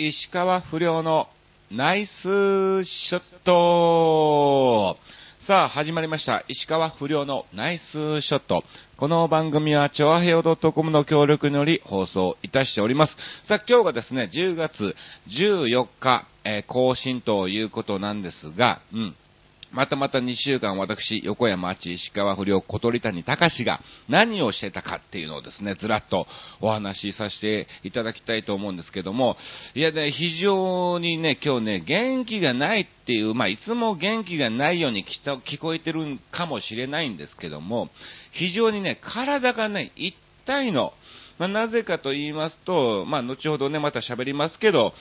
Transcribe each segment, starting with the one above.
石川不良のナイスショットさあ、始まりました。石川不良のナイスショット。この番組は、チョアヘオ .com の協力により放送いたしております。さあ、今日がですね、10月14日、えー更新ということなんですが、うん。またまた2週間私、横山町、石川不良、小鳥谷隆が何をしてたかっていうのをですね、ずらっとお話しさせていただきたいと思うんですけども、いやね、非常にね、今日ね、元気がないっていう、まあ、いつも元気がないようにきた聞こえてるかもしれないんですけども、非常にね、体がね、痛いの。まあ、なぜかと言いますと、まあ、後ほどね、また喋りますけど、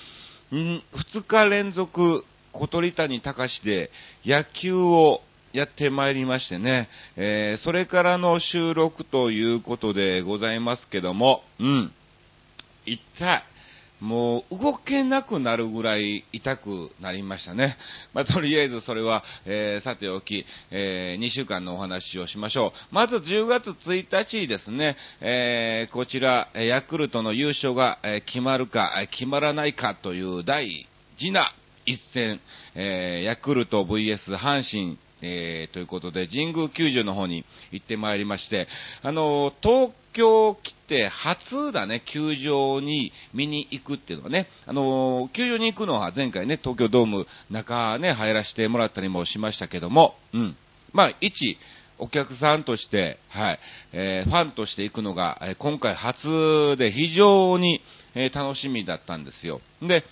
ん2日連続、小鳥谷隆で野球をやってまいりましてね、えーそれからの収録ということでございますけども、うん、痛い。もう動けなくなるぐらい痛くなりましたね。まあ、とりあえずそれは、えーさておき、え2週間のお話をしましょう。まず10月1日ですね、えーこちら、ヤクルトの優勝が、決まるか、決まらないかという大事な一戦、えーヤクルト VS 阪神、えーということで、神宮球場の方に行ってまいりまして、あの東京来て初だね、球場に見に行くっていうのはね、あの球場に行くのは前回ね、東京ドーム中ね、入らせてもらったりもしましたけども、うん。まあ、一、お客さんとして、はい、えーファンとして行くのが、え今回初で非常に、え楽しみだったんですよ。で、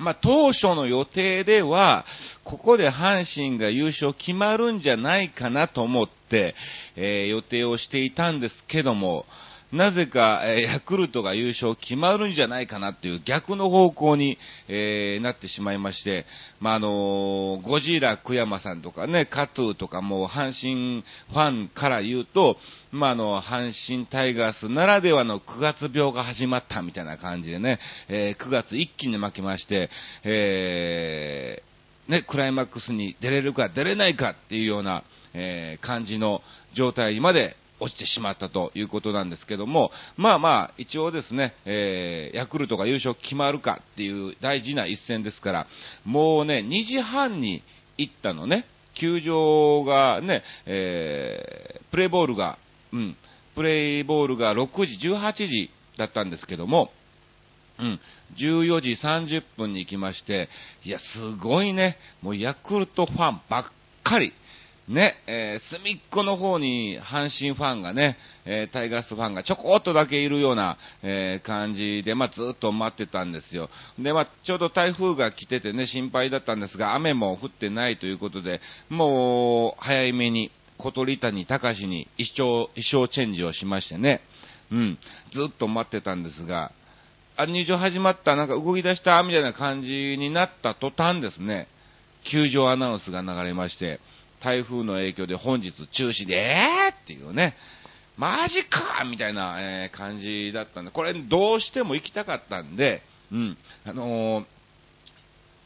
まあ、当初の予定では、ここで阪神が優勝決まるんじゃないかなと思って、えー予定をしていたんですけども、なぜか、えヤクルトが優勝決まるんじゃないかなっていう逆の方向に、えーなってしまいまして、まあ、あのゴジラ久山さんとかね、カトゥーとかもう阪神ファンから言うと、まあ、あの、阪神タイガースならではの9月病が始まったみたいな感じでね、えー9月一気に負けまして、えーね、クライマックスに出れるか出れないかっていうような、えー感じの状態まで落ちてしまったということなんですけども、まあまあ、一応ですね、えーヤクルトが優勝決まるかっていう大事な一戦ですから、もうね、2時半に行ったのね、球場がね、えープレーボールが、うん、プレーボールが6時、18時だったんですけども、うん、14時30分に行きまして、いや、すごいね、もうヤクルトファンばっかり、ね、えー隅っこの方に阪神ファンがね、えータイガースファンがちょこっとだけいるような、えー感じで、まあ、ずっと待ってたんですよ。で、まあ、ちょうど台風が来ててね、心配だったんですが、雨も降ってないということで、もう、早めに、小鳥谷隆に衣装、衣装チェンジをしましてね、うん、ずっと待ってたんですが、あ、入場始まった、なんか動き出した、みたいな感じになった途端ですね、球場アナウンスが流れまして、台風の影響で本日中止で、えーっていうね、マジかみたいな、えー感じだったんで、これどうしても行きたかったんで、うん、あのー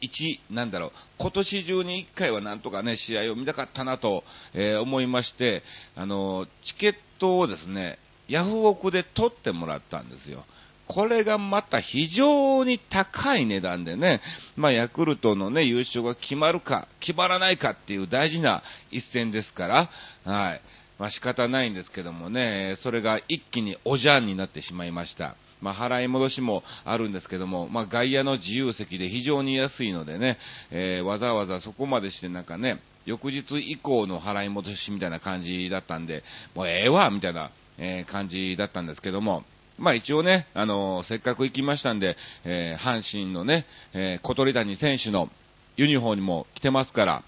一、なんだろう、今年中に一回はなんとかね、試合を見たかったなと、えー思いまして、あのーチケットをですね、ヤフオクで取ってもらったんですよ。これがまた非常に高い値段でね、まあ、ヤクルトのね、優勝が決まるか、決まらないかっていう大事な一戦ですから、はい。まあ、仕方ないんですけどもね、それが一気におじゃんになってしまいました。まあ、払い戻しもあるんですけども、まあ、外野の自由席で非常に安いのでね、えーわざわざそこまでしてなんかね、翌日以降の払い戻しみたいな感じだったんで、もうええわみたいな、え感じだったんですけども、まあ一応ね、あのーせっかく行きましたんで、えー阪神のね、えー小鳥谷選手のユニフォームにも着てますから、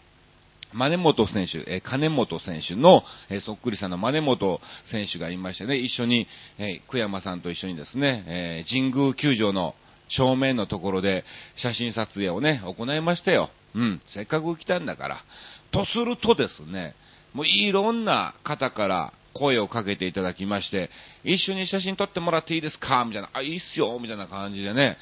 真本選手、えー金本選手の、えーそっくりさんの真本選手がいましてね、一緒に、えー久山さんと一緒にですね、えー神宮球場の正面のところで写真撮影をね、行いましたよ。うん、せっかく来たんだから。とするとですね、もういろんな方から声をかけていただきまして、一緒に写真撮ってもらっていいですか？みたいな、あ、いいっすよみたいな感じでね、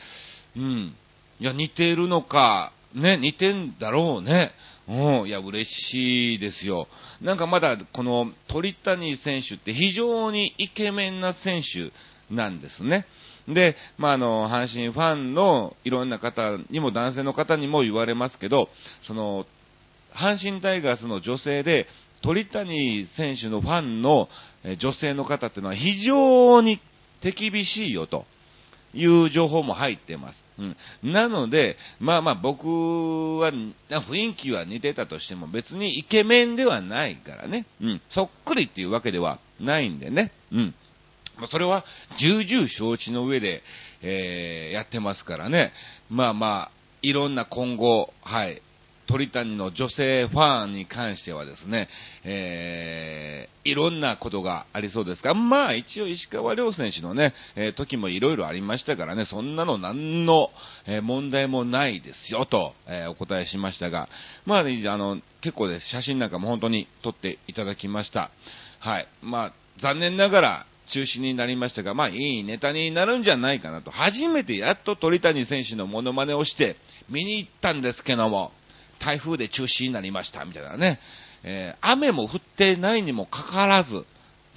うん。いや、似てるのか、ね、似てんだろうね。うん、いや、嬉しいですよ。なんかまだ、この鳥谷選手って非常にイケメンな選手なんですね。で、まあ、あの、阪神ファンのいろんな方にも男性の方にも言われますけど、その、阪神タイガースの女性で、鳥谷選手のファンの女性の方っていうのは非常に手厳しいよという情報も入ってます。うん、なので、まあまあ僕は雰囲気は似てたとしても別にイケメンではないからね。うん、そっくりっていうわけではないんでね。うん。それは重々承知の上で、えー、やってますからね。まあまあ、いろんな今後、はい、鳥谷の女性ファンに関してはですね、えー、いろんなことがありそうですが、まあ一応石川遼選手のね、えー、時もいろいろありましたからね、そんなの何の、え、問題もないですよと、えー、お答えしましたが、まあ、ね、あの、結構で写真なんかも本当に撮っていただきました。はい。まあ、残念ながら、中止になりましたが、まあいいネタになるんじゃないかなと。初めてやっと鳥谷選手のモノマネをして見に行ったんですけども、台風で中止になりました、みたいなね。えー、雨も降ってないにもかかわらず、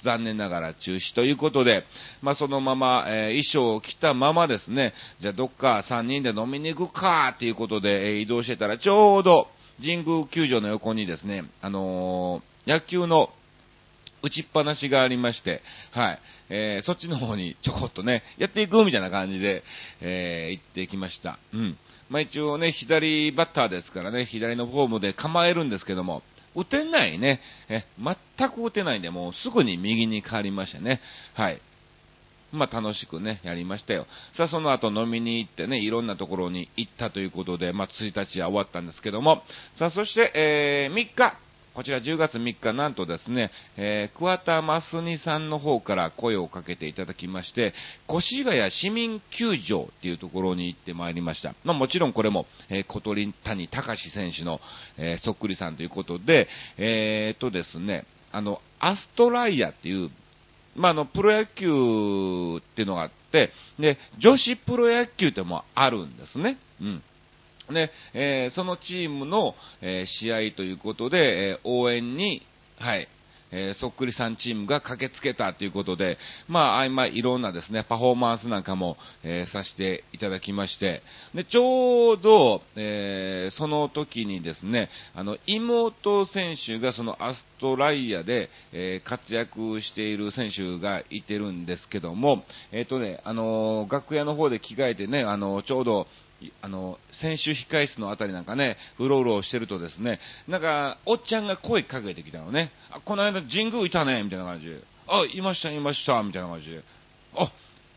残念ながら中止ということで、まあ、そのまま、えー、衣装を着たままですね、じゃあどっか3人で飲みに行くかということで、えー、移動してたらちょうど神宮球場の横にですね、あのー、野球の打ちっぱなしがありまして、はい、えー、そっちの方にちょこっとね、やっていくみたいな感じで、えー、行ってきました。うん。まあ、一応ね、左バッターですからね、左のフォームで構えるんですけども、打てないね、え、全く打てないんで、もうすぐに右に変わりましたね。はい。まあ、楽しくね、やりましたよ。さあ、その後飲みに行ってね、いろんなところに行ったということで、まあ、1日は終わったんですけども、さあ、そして、えー、3日、こちら10月3日、なんとですね、えー、桑田真澄さんの方から声をかけていただきまして、越谷市民球場っていうところに行ってまいりました。まあもちろんこれも、えー、小鳥谷隆選手の、えー、そっくりさんということで、えー、とですね、あの、アストライアっていう、まあ、あの、プロ野球っていうのがあって、で、女子プロ野球ってもあるんですね。うん。で、えー、そのチームの、えー、試合ということで、えー、応援に、はい、えー、そっくりさんチームが駆けつけたということで、まあ、あいまいろんなですね、パフォーマンスなんかも、えー、させていただきまして、で、ちょうど、えー、その時にですね、あの、妹選手がそのアストラリアで、え活躍している選手がいてるんですけども、えっ、とね、あの楽屋の方で着替えてね、あのちょうど、あの、選手控室のあたりなんかね、うろうろしてるとですね、なんか、おっちゃんが声かけてきたのね。あ、この間神宮いたね、みたいな感じ。あ、いました、いました、みたいな感じ。あ、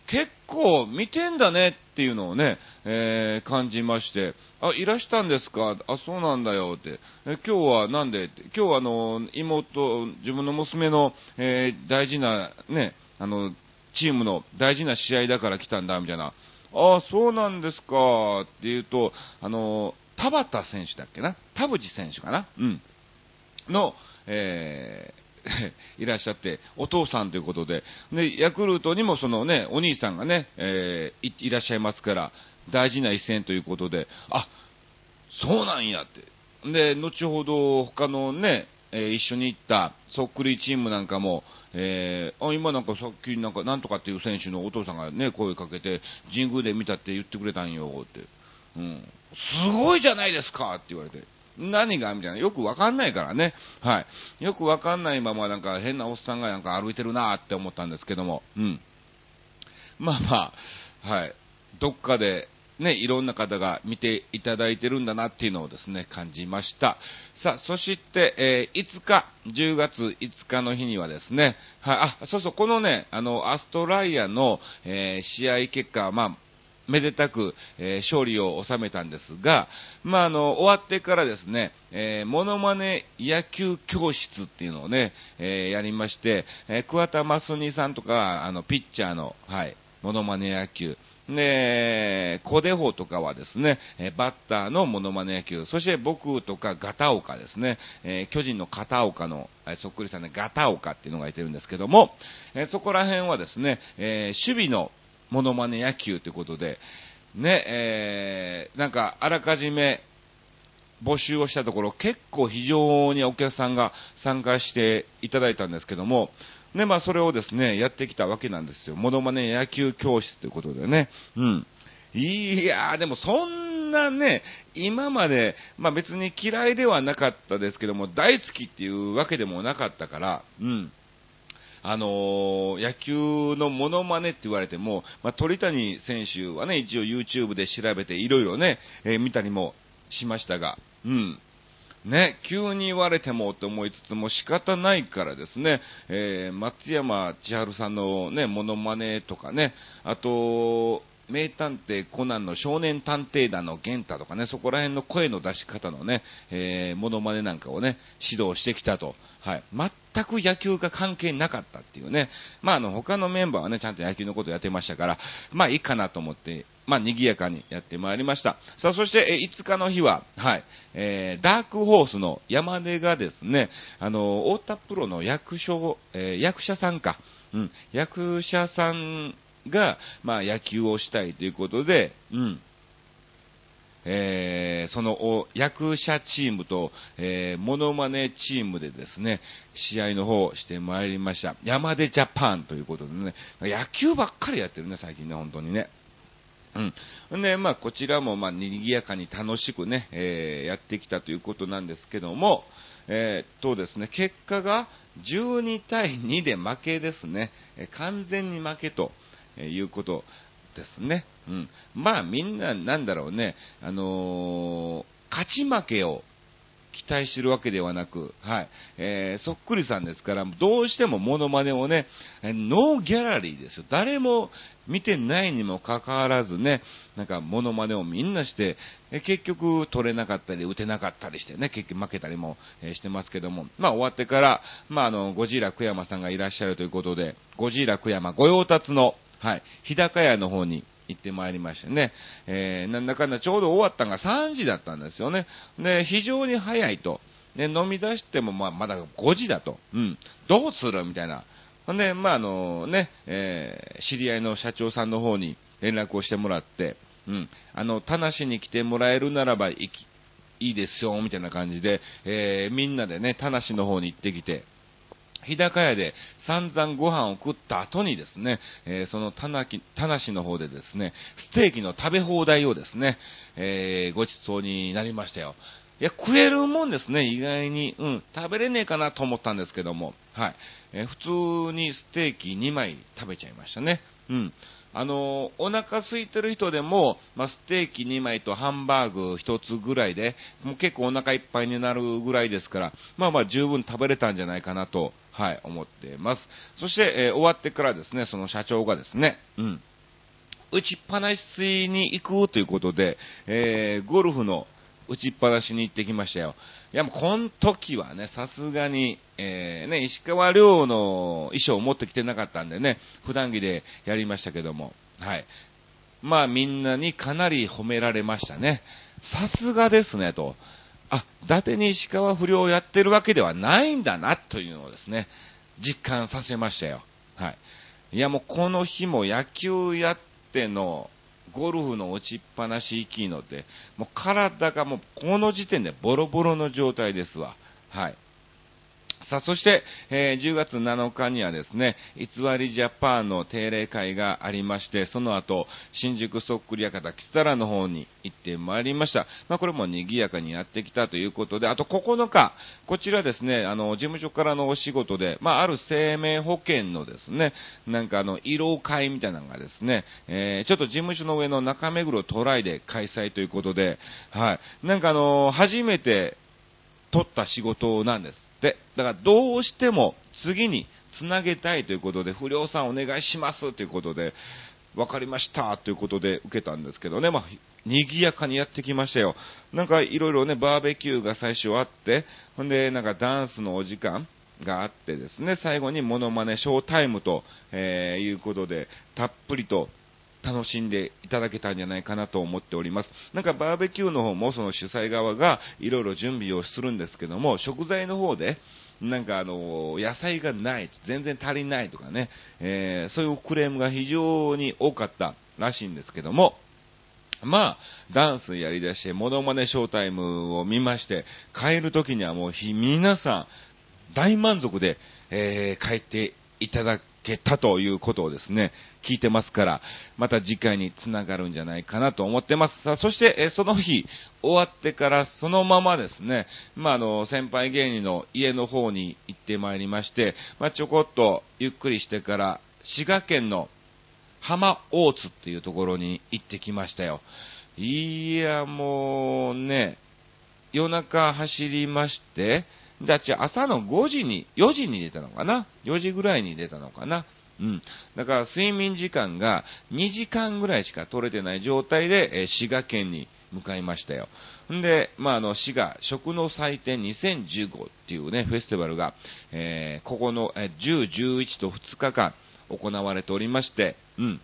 結構見てんだねっていうのをね、えー、感じまして、あ、いらしたんですか？あ、そうなんだよって。え今日はなんで。今日はあの、妹、自分の娘の、えー、大事なね、あの、チームの大事な試合だから来たんだ、みたいな。ああ、そうなんですか、っていうと、あの、田畑選手だっけな。田淵選手かな。うん。の、えー、いらっしゃって、お父さんということで、で、ヤクルトにもそのね、お兄さんがね、えー、いいらっしゃいますから、大事な一戦ということで、あ、そうなんやって。で、後ほど他のね、えー、一緒に行ったそっくりチームなんかも、えー、あ、今なんかさっきなんか、なんとかっていう選手のお父さんがね、声かけて、神宮で見たって言ってくれたんよ、って。うん。すごいじゃないですかって言われて。何がみたいな。よくわかんないからね。はい。よくわかんないままなんか変なおっさんがなんか歩いてるなって思ったんですけども。うん。まあまあ、はい。どっかでね、いろんな方が見ていただいてるんだなっていうのをですね、感じました。さあ、そして、えー、5日、10月5日の日にはですね、はい、あ、そうそう、このね、あの、アストラリアの、えー、試合結果、まあ、めでたく、えー、勝利を収めたんですが、まあ、あの、終わってからですね、えー、モノマネ野球教室っていうのをね、えー、やりまして、えー、桑田真澄さんとか、あの、ピッチャーの、はい、モノマネ野球、で、コデホとかはですね、バッターのモノマネ野球、そして僕とかガタオカですね、え巨人の片岡の、えそっくりさんでガタオカっていうのがいてるんですけども、えそこら辺はですね、え守備のモノマネ野球ということで、ね、えー、なんかあらかじめ募集をしたところ、結構非常にお客さんが参加していただいたんですけども、で、まあ、それをですね、やってきたわけなんですよ。モノマネ野球教室ということでね。うん。いやー、でもそんなね、今まで、まあ別に嫌いではなかったですけども、大好きっていうわけでもなかったから、うん。あのー、野球のモノマネって言われても、まあ、鳥谷選手はね、一応 YouTube で調べていろいろね、えー、見たりもしましたが、うん。ね、急に言われてもって思いつつも仕方ないからですね、えー、松山千春さんのね、モノマネとかね、あと、名探偵コナンの少年探偵団の玄太とかね、そこら辺の声の出し方のね、えー、モノマネなんかをね、指導してきたと。はい。全く野球が関係なかったっていうね。まあ、あの、他のメンバーはね、ちゃんと野球のことやってましたから、まあ、いいかなと思って、まあ、賑やかにやってまいりました。さあ、そして、え5日の日は、はい、えー、ダークホースの山根がですね、あの、太田プロの役所、えー、役者さんか、うん、役者さんが、まあ、野球をしたいということで、うん。えー、その役者チームと、えー、モノマネチームでですね、試合の方をしてまいりました。山出ジャパンということでね、野球ばっかりやってるね、最近ね、本当にね。うん。で、まあ、こちらも、まあ、賑やかに楽しくね、えー、やってきたということなんですけども、えー、とですね、結果が12対2で負けですね、え完全に負けと。えいうことですね。うん。まあみんななんだろうね、あの、勝ち負けを期待してるわけではなく、はい。えー、そっくりさんですから、どうしてもモノマネをね、ノーギャラリーですよ。誰も見てないにもかかわらずね、なんかモノマネをみんなして、え結局取れなかったり打てなかったりしてね、結局負けたりも、えしてますけども、まあ終わってから、まああの、ゴジラ久山さんがいらっしゃるということで、ゴジラ久山御用達の、はい、日高屋の方に行ってまいりましてね、えー、なんだかんだちょうど終わったのが3時だったんですよね。で、非常に早いと。で、飲み出しても、まあ、まだ5時だと。うん。どうするみたいな。ほんで、まあ、あのね、えー、知り合いの社長さんの方に連絡をしてもらって、うん。あの、田無に来てもらえるならば、いき、いいですよ、みたいな感じで、えー、みんなでね、田無の方に行ってきて、日高屋で散々ご飯を食った後にですね、えー、その田無の方でですね、ステーキの食べ放題をですね、えー、ごちそうになりましたよ。いや、食えるもんですね、意外に。うん、食べれねえかなと思ったんですけども、はい。えー、普通にステーキ2枚食べちゃいましたね。うん。あのお腹空いてる人でも、まあ、ステーキ2枚とハンバーグ1つぐらいで、もう結構お腹いっぱいになるぐらいですから、まあまあ十分食べれたんじゃないかなと、はい、思っています。そして、えー、終わってからですね、その社長がですね、うん、打ちっぱなしに行くということで、えー、ゴルフの打ちっぱなしに行ってきましたよ。いや、もうこの時はね、さすがに、えー、ね、石川遼の衣装を持ってきてなかったんでね、普段着でやりましたけども、はい。まあみんなにかなり褒められましたね。さすがですね、と。あ、伊達に石川不良をやってるわけではないんだな、というのをですね、実感させましたよ。はい。いや、もうこの日も野球やっての、ゴルフの落ちっぱなし行きので、もう体がもうこの時点でボロボロの状態ですわ。はい。さあ、そして、えー、10月7日にはですね、偽りジャパンの定例会がありまして、その後、新宿そっくり館キサラの方に行ってまいりました。まあ、これも賑やかにやってきたということで、あと9日、こちらですね、あの、事務所からのお仕事で、まあ、ある生命保険のですね、なんかあの、慰労会みたいなのがですね、えー、ちょっと事務所の上の中目黒トライで開催ということで、はい。なんかあの、初めて取った仕事なんです。で、だからどうしても次につなげたいということで、不良さんお願いしますということで、分かりましたということで受けたんですけどね、まあ、賑やかにやってきましたよ。なんかいろいろね、バーベキューが最初あって、ほんで、なんかダンスのお時間があってですね、最後にモノマネショータイムと、えー、いうことで、たっぷりと楽しんでいただけたんじゃないかなと思っております。なんかバーベキューの方もその主催側がいろいろ準備をするんですけども、食材の方で、なんかあの、野菜がない、全然足りないとかね、えー、そういうクレームが非常に多かったらしいんですけども、まあ、ダンスやりだして、モノマネショータイムを見まして、帰るときにはもう皆さん、大満足で、えー、帰っていただけたということをですね、聞いてますから、また次回につながるんじゃないかなと思ってます。さあ、そして、えその日、終わってからそのままですね、まあ、あの、先輩芸人の家の方に行ってまいりまして、まあ、ちょこっとゆっくりしてから、滋賀県の浜大津っていうところに行ってきましたよ。いや、もうね、夜中走りまして、だっち朝の5時に、4時に出たのかな ?4 時ぐらいに出たのかな？うん。だから睡眠時間が2時間ぐらいしか取れてない状態で、えー、滋賀県に向かいましたよ。んで、まあ、あの、滋賀食の祭典2015っていうね、フェスティバルが、えー、ここの、えー、10、11と2日間行われておりまして、うん。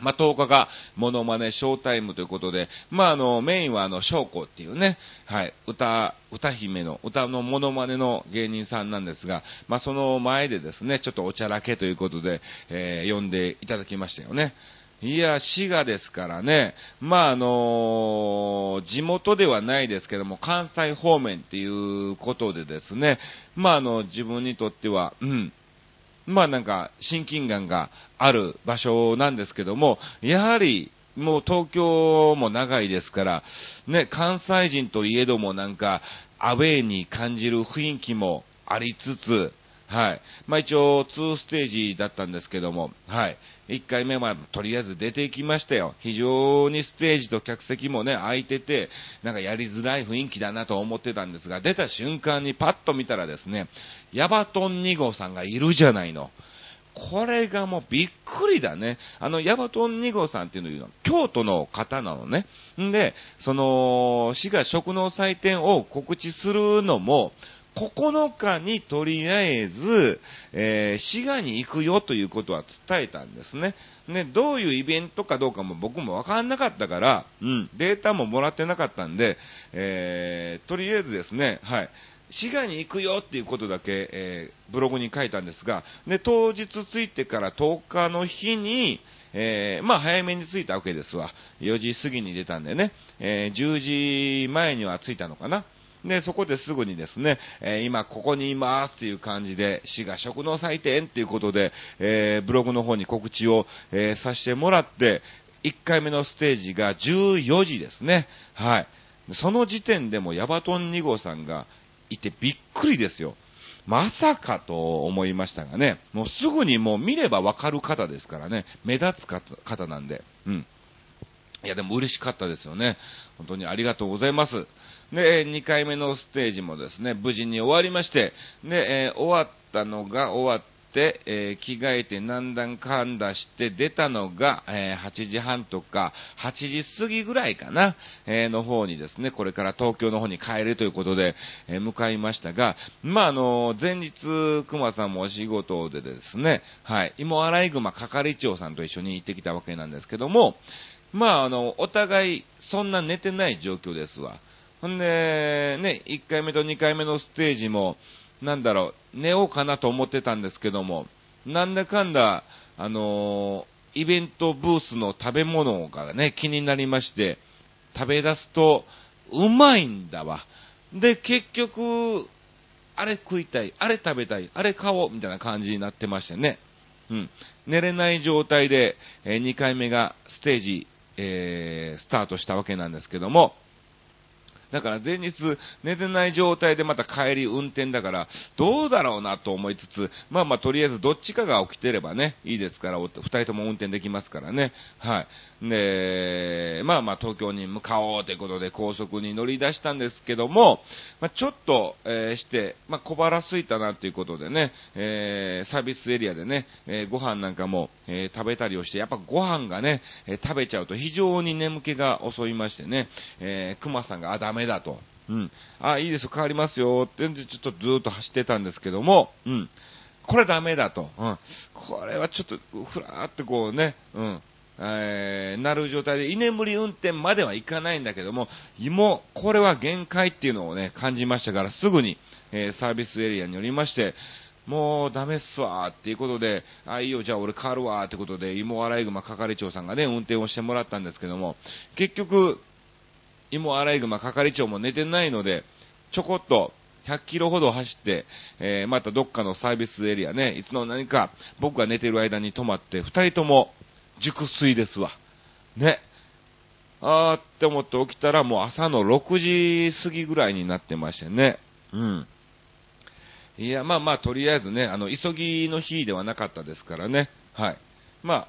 まあ、10日がモノマネショータイムということで、まあ、あの、メインはあの、翔子っていうね、はい、歌、歌姫の、歌のモノマネの芸人さんなんですが、まあ、その前でですね、ちょっとおちゃらけということで、えー、呼んでいただきましたよね。いや、滋賀ですからね、まあ、あのー、地元ではないですけども、関西方面っていうことでですね、まあ、あの、自分にとっては、うん、まあなんか親近感がある場所なんですけども、やはりもう東京も長いですから、ね、関西人といえどもなんかアウェーに感じる雰囲気もありつつ、はい。まあ一応2ステージだったんですけども、はい。1回目はとりあえず出ていきましたよ。非常にステージと客席もね、空いてて、なんかやりづらい雰囲気だなと思ってたんですが、出た瞬間にパッと見たらですね、ヤバトン2号さんがいるじゃないの。これがもうびっくりだね。あの、ヤバトン2号さんっていうのは京都の方なのね。んで、その、市が食の祭典を告知するのも、9日にとりあえず、えー、滋賀に行くよということは伝えたんですね。ね、どういうイベントかどうかも僕もわかんなかったから、うん、データももらってなかったんで、えー、とりあえずですね、はい。滋賀に行くよっていうことだけ、えー、ブログに書いたんですが、で、当日着いてから10日の日に、えー、まあ早めに着いたわけですわ。4時過ぎに出たんでね、えー、10時前には着いたのかな。で、そこですぐにですね、えー、今ここにいますっていう感じで、滋賀食の祭典っていうことで、えー、ブログの方に告知を、えー、させてもらって、1回目のステージが14時ですね。はい。その時点でもヤバトン2号さんがいてびっくりですよ。まさかと思いましたがね、もうすぐにもう見ればわかる方ですからね、目立つ方なんで、うん。いや、でも嬉しかったですよね。本当にありがとうございます。で、2回目のステージもですね、無事に終わりまして、で、えー、終わったのが終わって、えー、着替えてなんだんかんだして出たのが、えー、8時半とか8時過ぎぐらいかな、えの方にですね、これから東京の方に帰るということで、え向かいましたが、まあ、あの、前日、熊さんもお仕事でですね、はい、芋洗熊係長さんと一緒に行ってきたわけなんですけども、まあ、あの、お互い、そんな寝てない状況ですわ。ほんで、ね、1回目と2回目のステージも、なんだろう、寝ようかなと思ってたんですけども、なんだかんだ、あのー、イベントブースの食べ物がね、気になりまして、食べ出すと、うまいんだわ。で、結局、あれ食いたい、あれ食べたい、あれ買おう、みたいな感じになってましてね。うん。寝れない状態で、えー、2回目がステージえー、スタートしたわけなんですけども、だから前日寝てない状態でまた帰り運転だから、どうだろうなと思いつつ、まあまあとりあえずどっちかが起きてればね、いいですから、二人とも運転できますからね。はい。で、まあまあ東京に向かおうということで高速に乗り出したんですけども、まあ、ちょっと、えー、して、まあ小腹空いたなということでね、えー、サービスエリアでね、えー、ご飯なんかも、え食べたりをして、やっぱご飯がね、え食べちゃうと非常に眠気が襲いましてね、えー、熊さんが、あ、ダメだと。うん。あ、いいです、変わりますよ、ってんで、ちょっとずっと走ってたんですけども、うん。これダメだと。うん。これはちょっと、ふらーってこうね、うん。えー、なる状態で、居眠り運転まではいかないんだけども、も、これは限界っていうのをね、感じましたから、すぐに、えー、サービスエリアに寄りまして、もうダメっすわーっていうことで、あ、いいよ、じゃあ俺変わるわーってことで、芋洗熊係長さんがね、運転をしてもらったんですけども、結局、芋洗熊係長も寝てないので、ちょこっと、100キロほど走って、えー、またどっかのサービスエリアね、いつの何か僕が寝てる間に泊まって、2人とも熟睡ですわ。ね。あーって思って起きたらもう朝の6時過ぎぐらいになってましてね。うん。いや、まあまあ、とりあえずね、あの、急ぎの日ではなかったですからね。はい。ま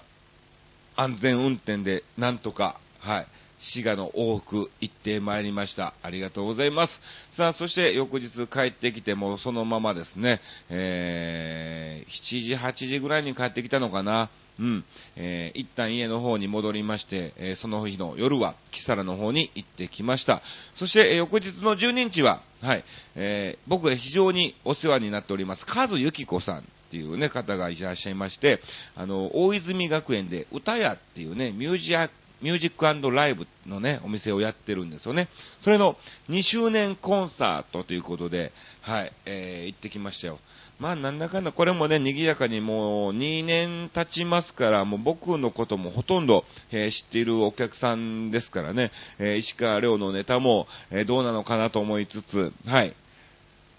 あ、安全運転でなんとか、はい。滋賀の往復行ってまいりました。ありがとうございます。さあ、そして翌日帰ってきてもそのままですね、えー、7時、8時ぐらいに帰ってきたのかな。うん。えー、一旦家の方に戻りまして、えー、その日の夜は、木更の方に行ってきました。そして、えー、翌日の12日は、はい、えー、僕が非常にお世話になっております、カズユキコさんっていうね、方がいらっしゃいまして、あの、大泉学園で歌屋っていうね、ミュージアミュージックライブのね、お店をやってるんですよね。それの2周年コンサートということで、はい、えー、行ってきましたよ。まあ、なんだかんだ、これもね、賑やかにもう2年経ちますから、もう僕のこともほとんど、えー、知っているお客さんですからね、えー、石川遼のネタも、えー、どうなのかなと思いつつ、はい。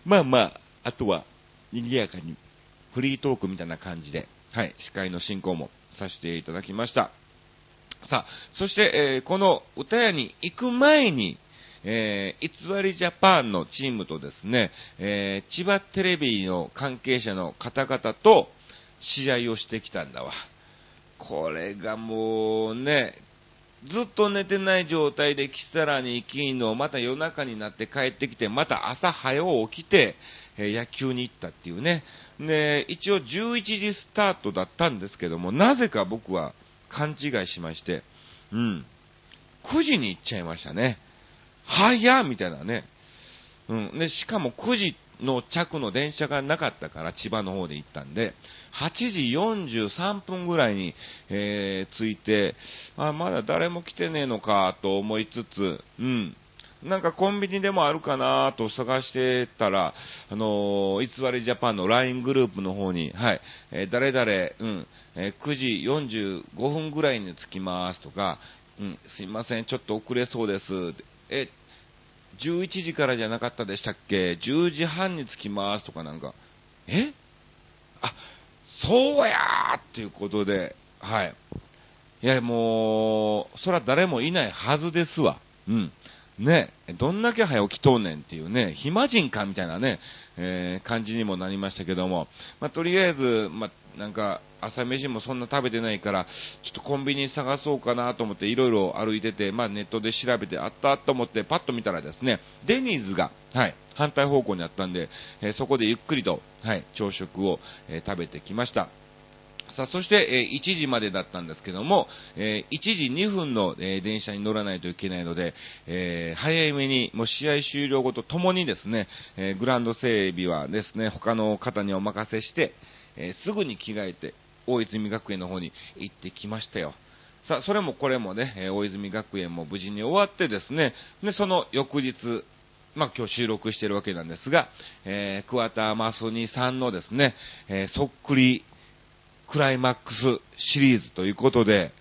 まあまあ、あとは、賑やかに、フリートークみたいな感じで、はい、司会の進行もさせていただきました。さあ、そして、えー、この歌屋に行く前に、えー、偽りジャパンのチームとですね、えー、千葉テレビの関係者の方々と試合をしてきたんだわ。これがもうね、ずっと寝てない状態でキサラに行きんの、また夜中になって帰ってきて、また朝早起きて、え野球に行ったっていうね。で、一応11時スタートだったんですけども、なぜか僕は勘違いしまして、うん。9時に行っちゃいましたね。早っみたいなね。うん。で、しかも9時の着の電車がなかったから千葉の方で行ったんで、8時43分ぐらいに、えー、着いて、あ、まだ誰も来てねえのかと思いつつ、うん。なんかコンビニでもあるかなと探してたら、あのー、偽りジャパンの LINE グループの方に、はい、えー、誰々、うん、えー、9時45分ぐらいに着きますとか、うん、すいません、ちょっと遅れそうです。え、11時からじゃなかったでしたっけ ?10 時半に着きますとかなんか、え？あ、そうやーっていうことで、はい。いや、もう、そら誰もいないはずですわ。うん。ね、どんだけ早起きとんねんっていうね、暇人かみたいなね、えー、感じにもなりましたけども、まあ、とりあえず、まあ、なんか、朝飯もそんな食べてないから、ちょっとコンビニ探そうかなと思っていろいろ歩いてて、まあ、ネットで調べてあったと思ってパッと見たらですね、デニーズが、はい、反対方向にあったんで、えー、そこでゆっくりと、はい、朝食を、えー、食べてきました。さあ、そして、えー、1時までだったんですけども、えー、1時2分の、えー、電車に乗らないといけないので、え早めに、もう試合終了後とともにですね、えグランド整備はですね、他の方にお任せして、えすぐに着替えて、大泉学園の方に行ってきましたよ。さあ、それもこれもね、え大泉学園も無事に終わってですね、で、その翌日、まあ、今日収録してるわけなんですが、えー、桑田真澄さんのですね、えー、そっくりクライマックスシリーズということで、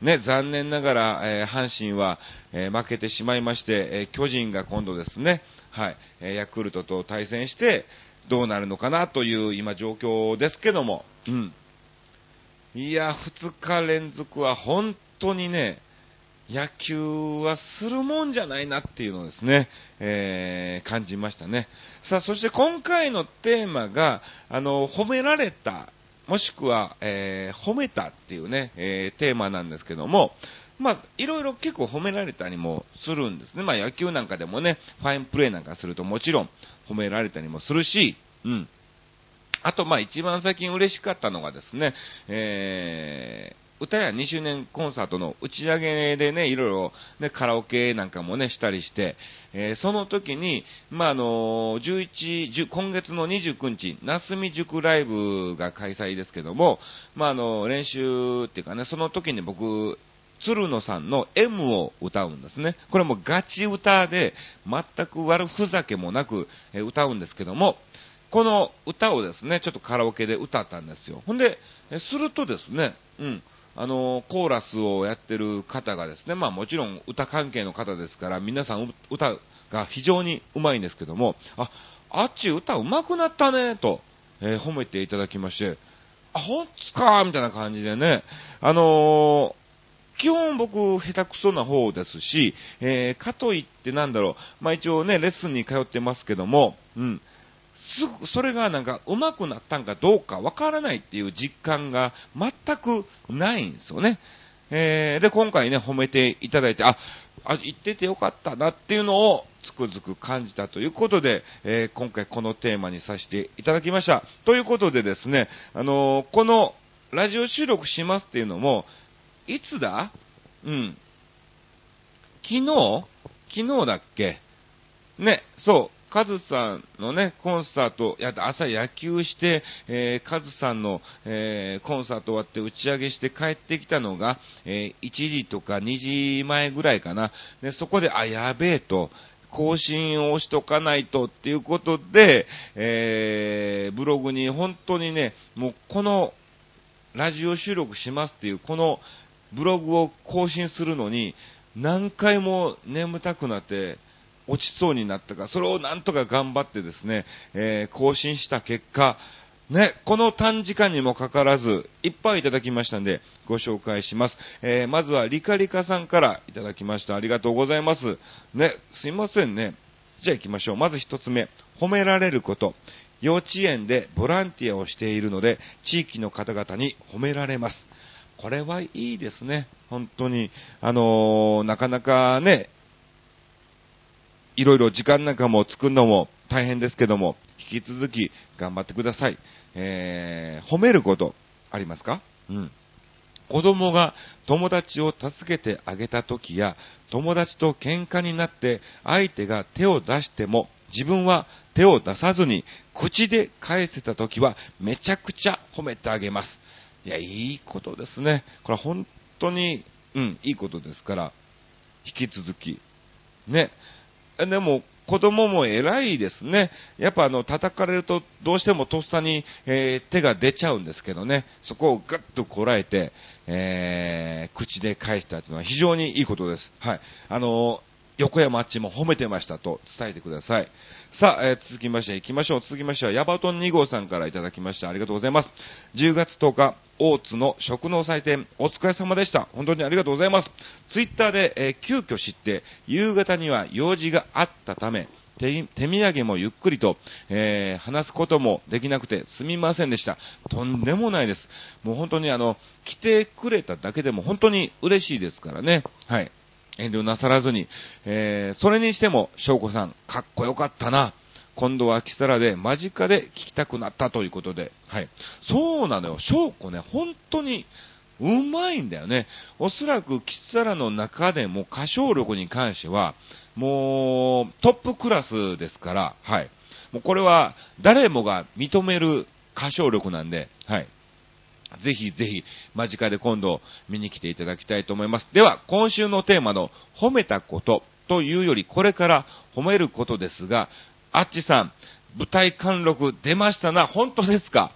ね、残念ながら、えー、阪神は、えー、負けてしまいまして、えー、巨人が今度ですね、はい、えヤクルトと対戦して、どうなるのかなという今状況ですけども、うん。いや、2日連続は本当にね、野球はするもんじゃないなっていうのをですね、えー、感じましたね。さあ、そして今回のテーマが、あの、褒められたもしくは、えー、褒めたっていうね、えー、テーマなんですけども、まあ、いろいろ結構褒められたりもするんですね。まあ、野球なんかでもね、ファインプレーなんかするともちろん褒められたりもするし、うん。あと、まあ、一番最近嬉しかったのがですね、え歌や2周年コンサートの打ち上げでね、いろいろ、ね、カラオケなんかもね、したりして、えー、その時に、まあ、あのー、11、今月の29日、なすみ塾ライブが開催ですけども、まあ、あの、練習っていうかね、その時に僕、鶴野さんの M を歌うんですね。これもガチ歌で、全く悪ふざけもなく、え歌うんですけども、この歌をですね、ちょっとカラオケで歌ったんですよ。ほんで、するとですね、うん、あの、コーラスをやってる方がですね、まあもちろん歌関係の方ですから、皆さん歌が非常にうまいんですけども、あ、あっち歌うまくなったね、と、えー、褒めていただきまして、あ、ほんつかみたいな感じでね、あのー、基本僕、下手くそな方ですし、えー、かといってなんだろう、まあ一応ね、レッスンに通ってますけども、うん、すぐ、それがなんか上手くなったんかどうかわからないっていう実感が全くないんですよね。えー、で、今回ね、褒めていただいて、あ、あ、言っててよかったなっていうのをつくづく感じたということで、えー、今回このテーマにさせていただきました。ということでですね、あのー、このラジオ収録しますっていうのも、いつだ？うん。昨日？昨日だっけ？ね、そう。カズさんのね、コンサート、や朝野球して、えー、カズさんの、えー、コンサート終わって打ち上げして帰ってきたのが、えー、1時とか2時前ぐらいかな。で、そこで、あ、やべえと、更新をしとかないとっていうことで、えー、ブログに本当にね、もうこのラジオ収録しますっていう、このブログを更新するのに、何回も眠たくなって、落ちそうになったか、それをなんとか頑張ってですね、えー、更新した結果、ね、この短時間にもかかわらず、いっぱいいただきましたんで、ご紹介します。えー、まずは、リカリカさんからいただきました。ありがとうございます。ね、すいませんね。じゃあ行きましょう。まず一つ目、褒められること。幼稚園でボランティアをしているので、地域の方々に褒められます。これはいいですね。本当に。あのー、なかなかね、いろいろ時間なんかも作るのも大変ですけども、引き続き頑張ってください。えー、褒めることありますか？うん。子供が友達を助けてあげた時や、友達と喧嘩になって相手が手を出しても自分は手を出さずに口で返せた時はめちゃくちゃ褒めてあげます。いや、いいことですね。これは本当に、うん、いいことですから、引き続き、ね、でも、子供も偉いですね。やっぱあの、叩かれるとどうしてもとっさに、えー、手が出ちゃうんですけどね、そこをぐっとこらえて、えー、口で返したというのは非常にいいことです。はい。あの横山あっちも褒めてましたと伝えてください。さあ、えー、続きまして行きましょう。続きましては、ヤバトン2号さんからいただきました。ありがとうございます。10月10日、大津の食の祭典、お疲れ様でした。本当にありがとうございます。ツイッターで、えー、急遽知って、夕方には用事があったため、手手土産もゆっくりと、えー、話すこともできなくてすみませんでした。とんでもないです。もう本当にあの、来てくれただけでも本当に嬉しいですからね。はい。遠慮なさらずに、えー、それにしても、翔子さん、かっこよかったな。今度はキサラで間近で聞きたくなったということで、はい。そうなのよ。翔子ね、本当に、うまいんだよね。おそらくキサラの中でも歌唱力に関しては、もう、トップクラスですから、はい。もうこれは、誰もが認める歌唱力なんで、はい。ぜひぜひ間近で今度見に来ていただきたいと思います。では、今週のテーマの褒めたことというよりこれから褒めることですが、あっちさん、舞台貫禄出ましたな、本当ですか？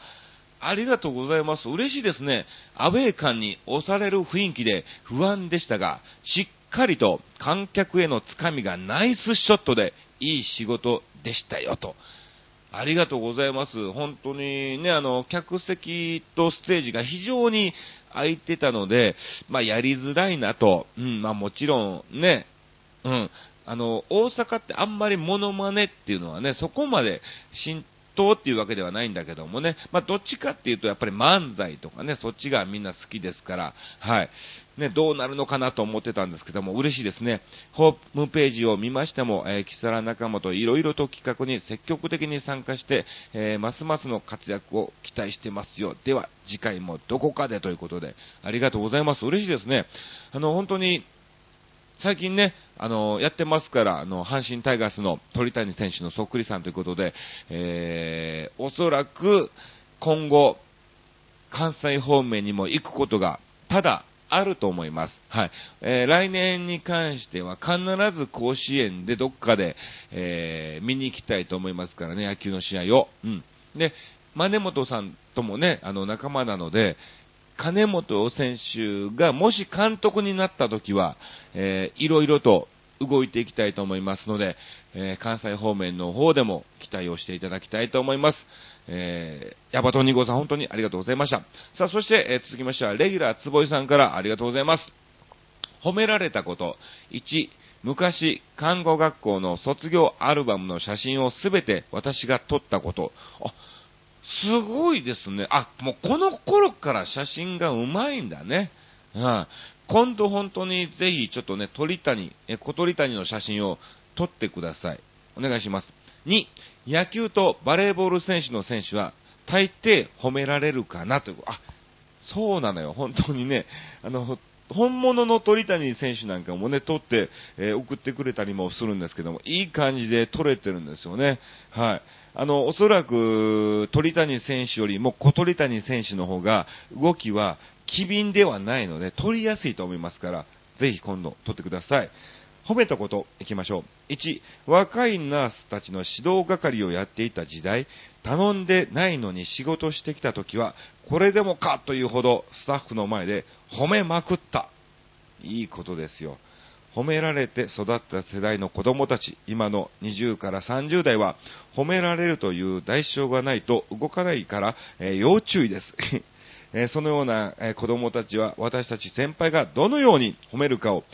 ありがとうございます。嬉しいですね。アウェー感に押される雰囲気で不安でしたが、しっかりと観客へのつかみがナイスショットでいい仕事でしたよと。ありがとうございます。本当にね、あの、客席とステージが非常に空いてたので、まあ、やりづらいなと。うん、まあ、もちろんね、うん、あの、大阪ってあんまりモノマネっていうのはね、そこまで浸当っていうわけではないんだけどもね、まあ、どっちかっていうと、やっぱり漫才とかね、そっちがみんな好きですから、はい。ね、どうなるのかなと思ってたんですけども、嬉しいですね。ホームページを見ましても、えー、キサラ仲間といろいろと企画に積極的に参加して、えー、ますますの活躍を期待してますよ。では、次回もどこかでということで、ありがとうございます。嬉しいですね。あの、本当に、最近ね、あの、やってますから、あの、阪神タイガースの鳥谷選手のそっくりさんということで、えー、おそらく、今後、関西方面にも行くことが、ただ、あると思います。はい。えー、来年に関しては必ず甲子園でどっかで、えー、見に行きたいと思いますからね、野球の試合を。うん。で、真本さんともね、あの、仲間なので、金本選手がもし監督になった時は、えー、いろいろと動いていきたいと思いますので、えー、関西方面の方でも期待をしていただきたいと思います。えー、ヤバト2号さん本当にありがとうございました。さあ、そして、えー、続きましては、レギュラーつぼいさんからありがとうございます。褒められたこと、1、昔、看護学校の卒業アルバムの写真をすべて私が撮ったこと。あ、すごいですね。あ、もうこの頃から写真がうまいんだね。うん。今度本当にぜひちょっとね、鳥谷、え小鳥谷の写真を撮ってください。お願いします。2、野球とバレーボール選手の選手は大抵褒められるかなという。あ、そうなのよ。本当にね、あの、本物の鳥谷選手なんかもね、撮って、えー、送ってくれたりもするんですけども、いい感じで撮れてるんですよね。はい。あの、おそらく、鳥谷選手よりも小鳥谷選手の方が、動きは機敏ではないので、撮りやすいと思いますから、ぜひ今度撮ってください。褒めたこと、いきましょう。1、若いナースたちの指導係をやっていた時代、頼んでないのに仕事してきた時は、これでもかというほどスタッフの前で褒めまくった。いいことですよ。褒められて育った世代の子供たち、今の20から30代は、褒められるという代償がないと動かないから、えー、要注意です。え、そのような、え、子供たちは私たち先輩がどのように褒めるかを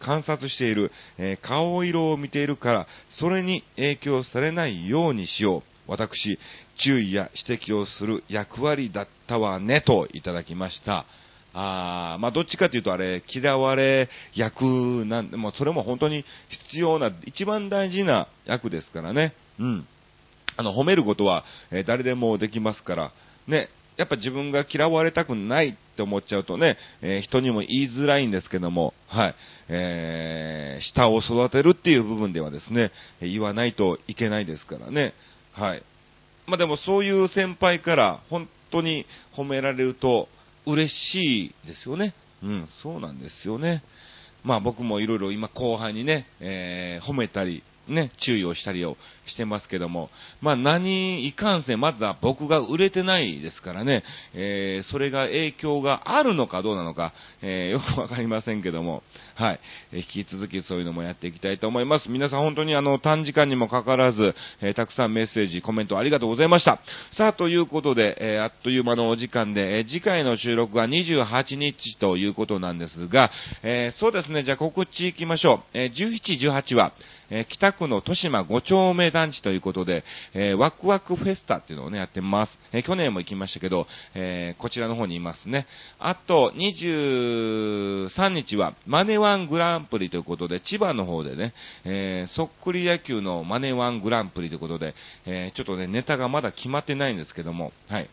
観察している、え、顔色を見ているから、それに影響されないようにしよう。私、注意や指摘をする役割だったわね、といただきました。あまあ、どっちかというとあれ、嫌われ役なんで、もそれも本当に必要な、一番大事な役ですからね。うん。あの、褒めることは、えー、誰でもできますから、ね、やっぱ自分が嫌われたくないって思っちゃうとね、えー、人にも言いづらいんですけども、はい、えー、下を育てるっていう部分ではですね、言わないといけないですからね、はい。まあでもそういう先輩から本当に褒められると嬉しいですよね。うん、そうなんですよね。まあ僕もいろいろ今後輩にね、えー、褒めたり、ね、注意をしたりをしてますけども、まあ何いかんせん、まずは僕が売れてないですからね、えー、それが影響があるのかどうなのか、えー、よくわかりませんけども、はい、えー、引き続きそういうのもやっていきたいと思います。皆さん本当にあの短時間にもかかわらず、えー、たくさんメッセージ、コメントありがとうございました。さあ、ということで、えー、あっという間のお時間で、えー、次回の収録が28日ということなんですが、えー、そうですね、じゃあ告知行きましょう。えー、17、18は、えー、北区の豊島5丁目団地ということで、えー、ワクワクフェスタっていうのをね、やってます。えー、去年も行きましたけど、えこちらの方にいますね。あと、23日は、マネワングランプリということで、千葉の方でね、えそっくり野球のマネワングランプリということで、えちょっとね、ネタがまだ決まってないんですけども、はい。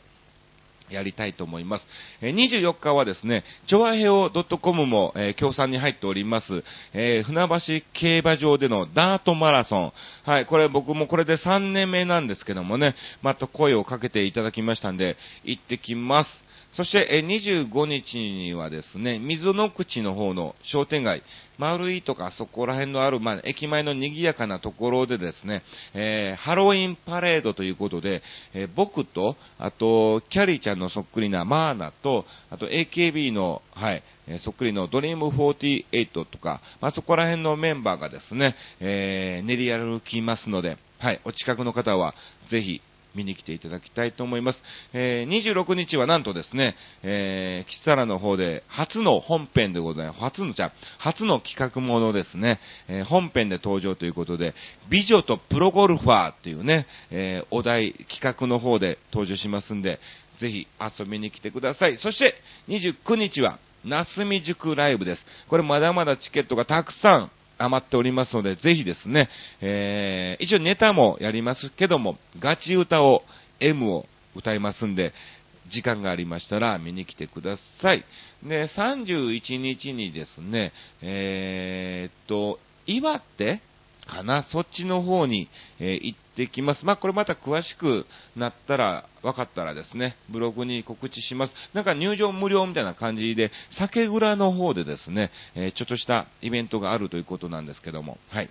やりたいと思います。え24日はですね、チョアヘオ .com も、えー、協賛に入っております、えー、船橋競馬場でのダートマラソン。はい、これ僕もこれで3年目なんですけどもね、また声をかけていただきましたんで、行ってきます。そして、25日にはですね、水の口の方の商店街、丸いとかそこら辺のある、まあ、駅前の賑やかなところでですね、えー、ハロウィンパレードということで、えー、僕と、あと、キャリーちゃんのそっくりなマーナと、あと AKB の、はい、え、そっくりのドリーム48とか、まあ、そこら辺のメンバーがですね、えー練り歩きますので、はい、お近くの方は、ぜひ、見に来ていただきたいと思います。えー、26日はなんとですね、えー、キサラの方で初の本編でございます。初の、じゃ初の企画ものですね、えー、本編で登場ということで、美女とプロゴルファーっていうね、えー、お題、企画の方で登場しますんで、ぜひ遊びに来てください。そして、29日は、なすみ塾ライブです。これまだまだチケットがたくさん余っておりますので、ぜひですね、えー、一応ネタもやりますけども、ガチ歌を M を歌いますんで、時間がありましたら見に来てください。で、31日にですね、えー、っと、岩手かな、そっちの方に、えー、行ってきます。まあ、これまた詳しくなったら、分かったらですね、ブログに告知します。なんか入場無料みたいな感じで、酒蔵の方でですね、えー、ちょっとしたイベントがあるということなんですけども、はい。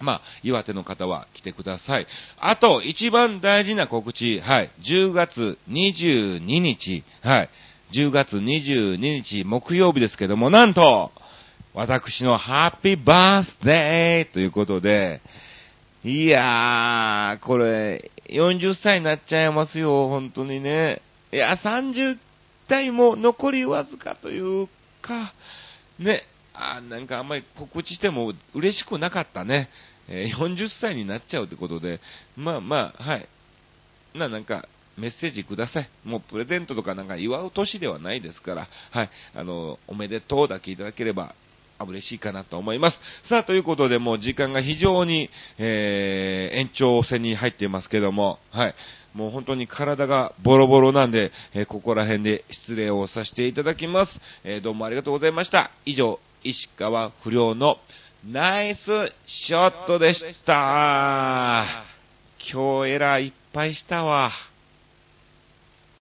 まあ、岩手の方は来てください。あと、一番大事な告知、はい、10月22日、はい、10月22日木曜日ですけども、なんと、私のハッピーバースデーということで、いやー、これ、40歳になっちゃいますよ、本当にね。いや、30代も残りわずかというか、ね、あなんかあんまり告知しても嬉しくなかったね。えー、40歳になっちゃうってことで、まあまあ、はい。な、なんか、メッセージください。もうプレゼントとかなんか祝う年ではないですから、はい。あの、おめでとうだけいただければ嬉しいかなと思います。さあ、ということで、もう時間が非常に、えー、延長戦に入っていますけども、はい。もう本当に体がボロボロなんで、えー、ここら辺で失礼をさせていただきます。えー、どうもありがとうございました。以上、石川不良のナイスショットでした。今日エラーいっぱいしたわ。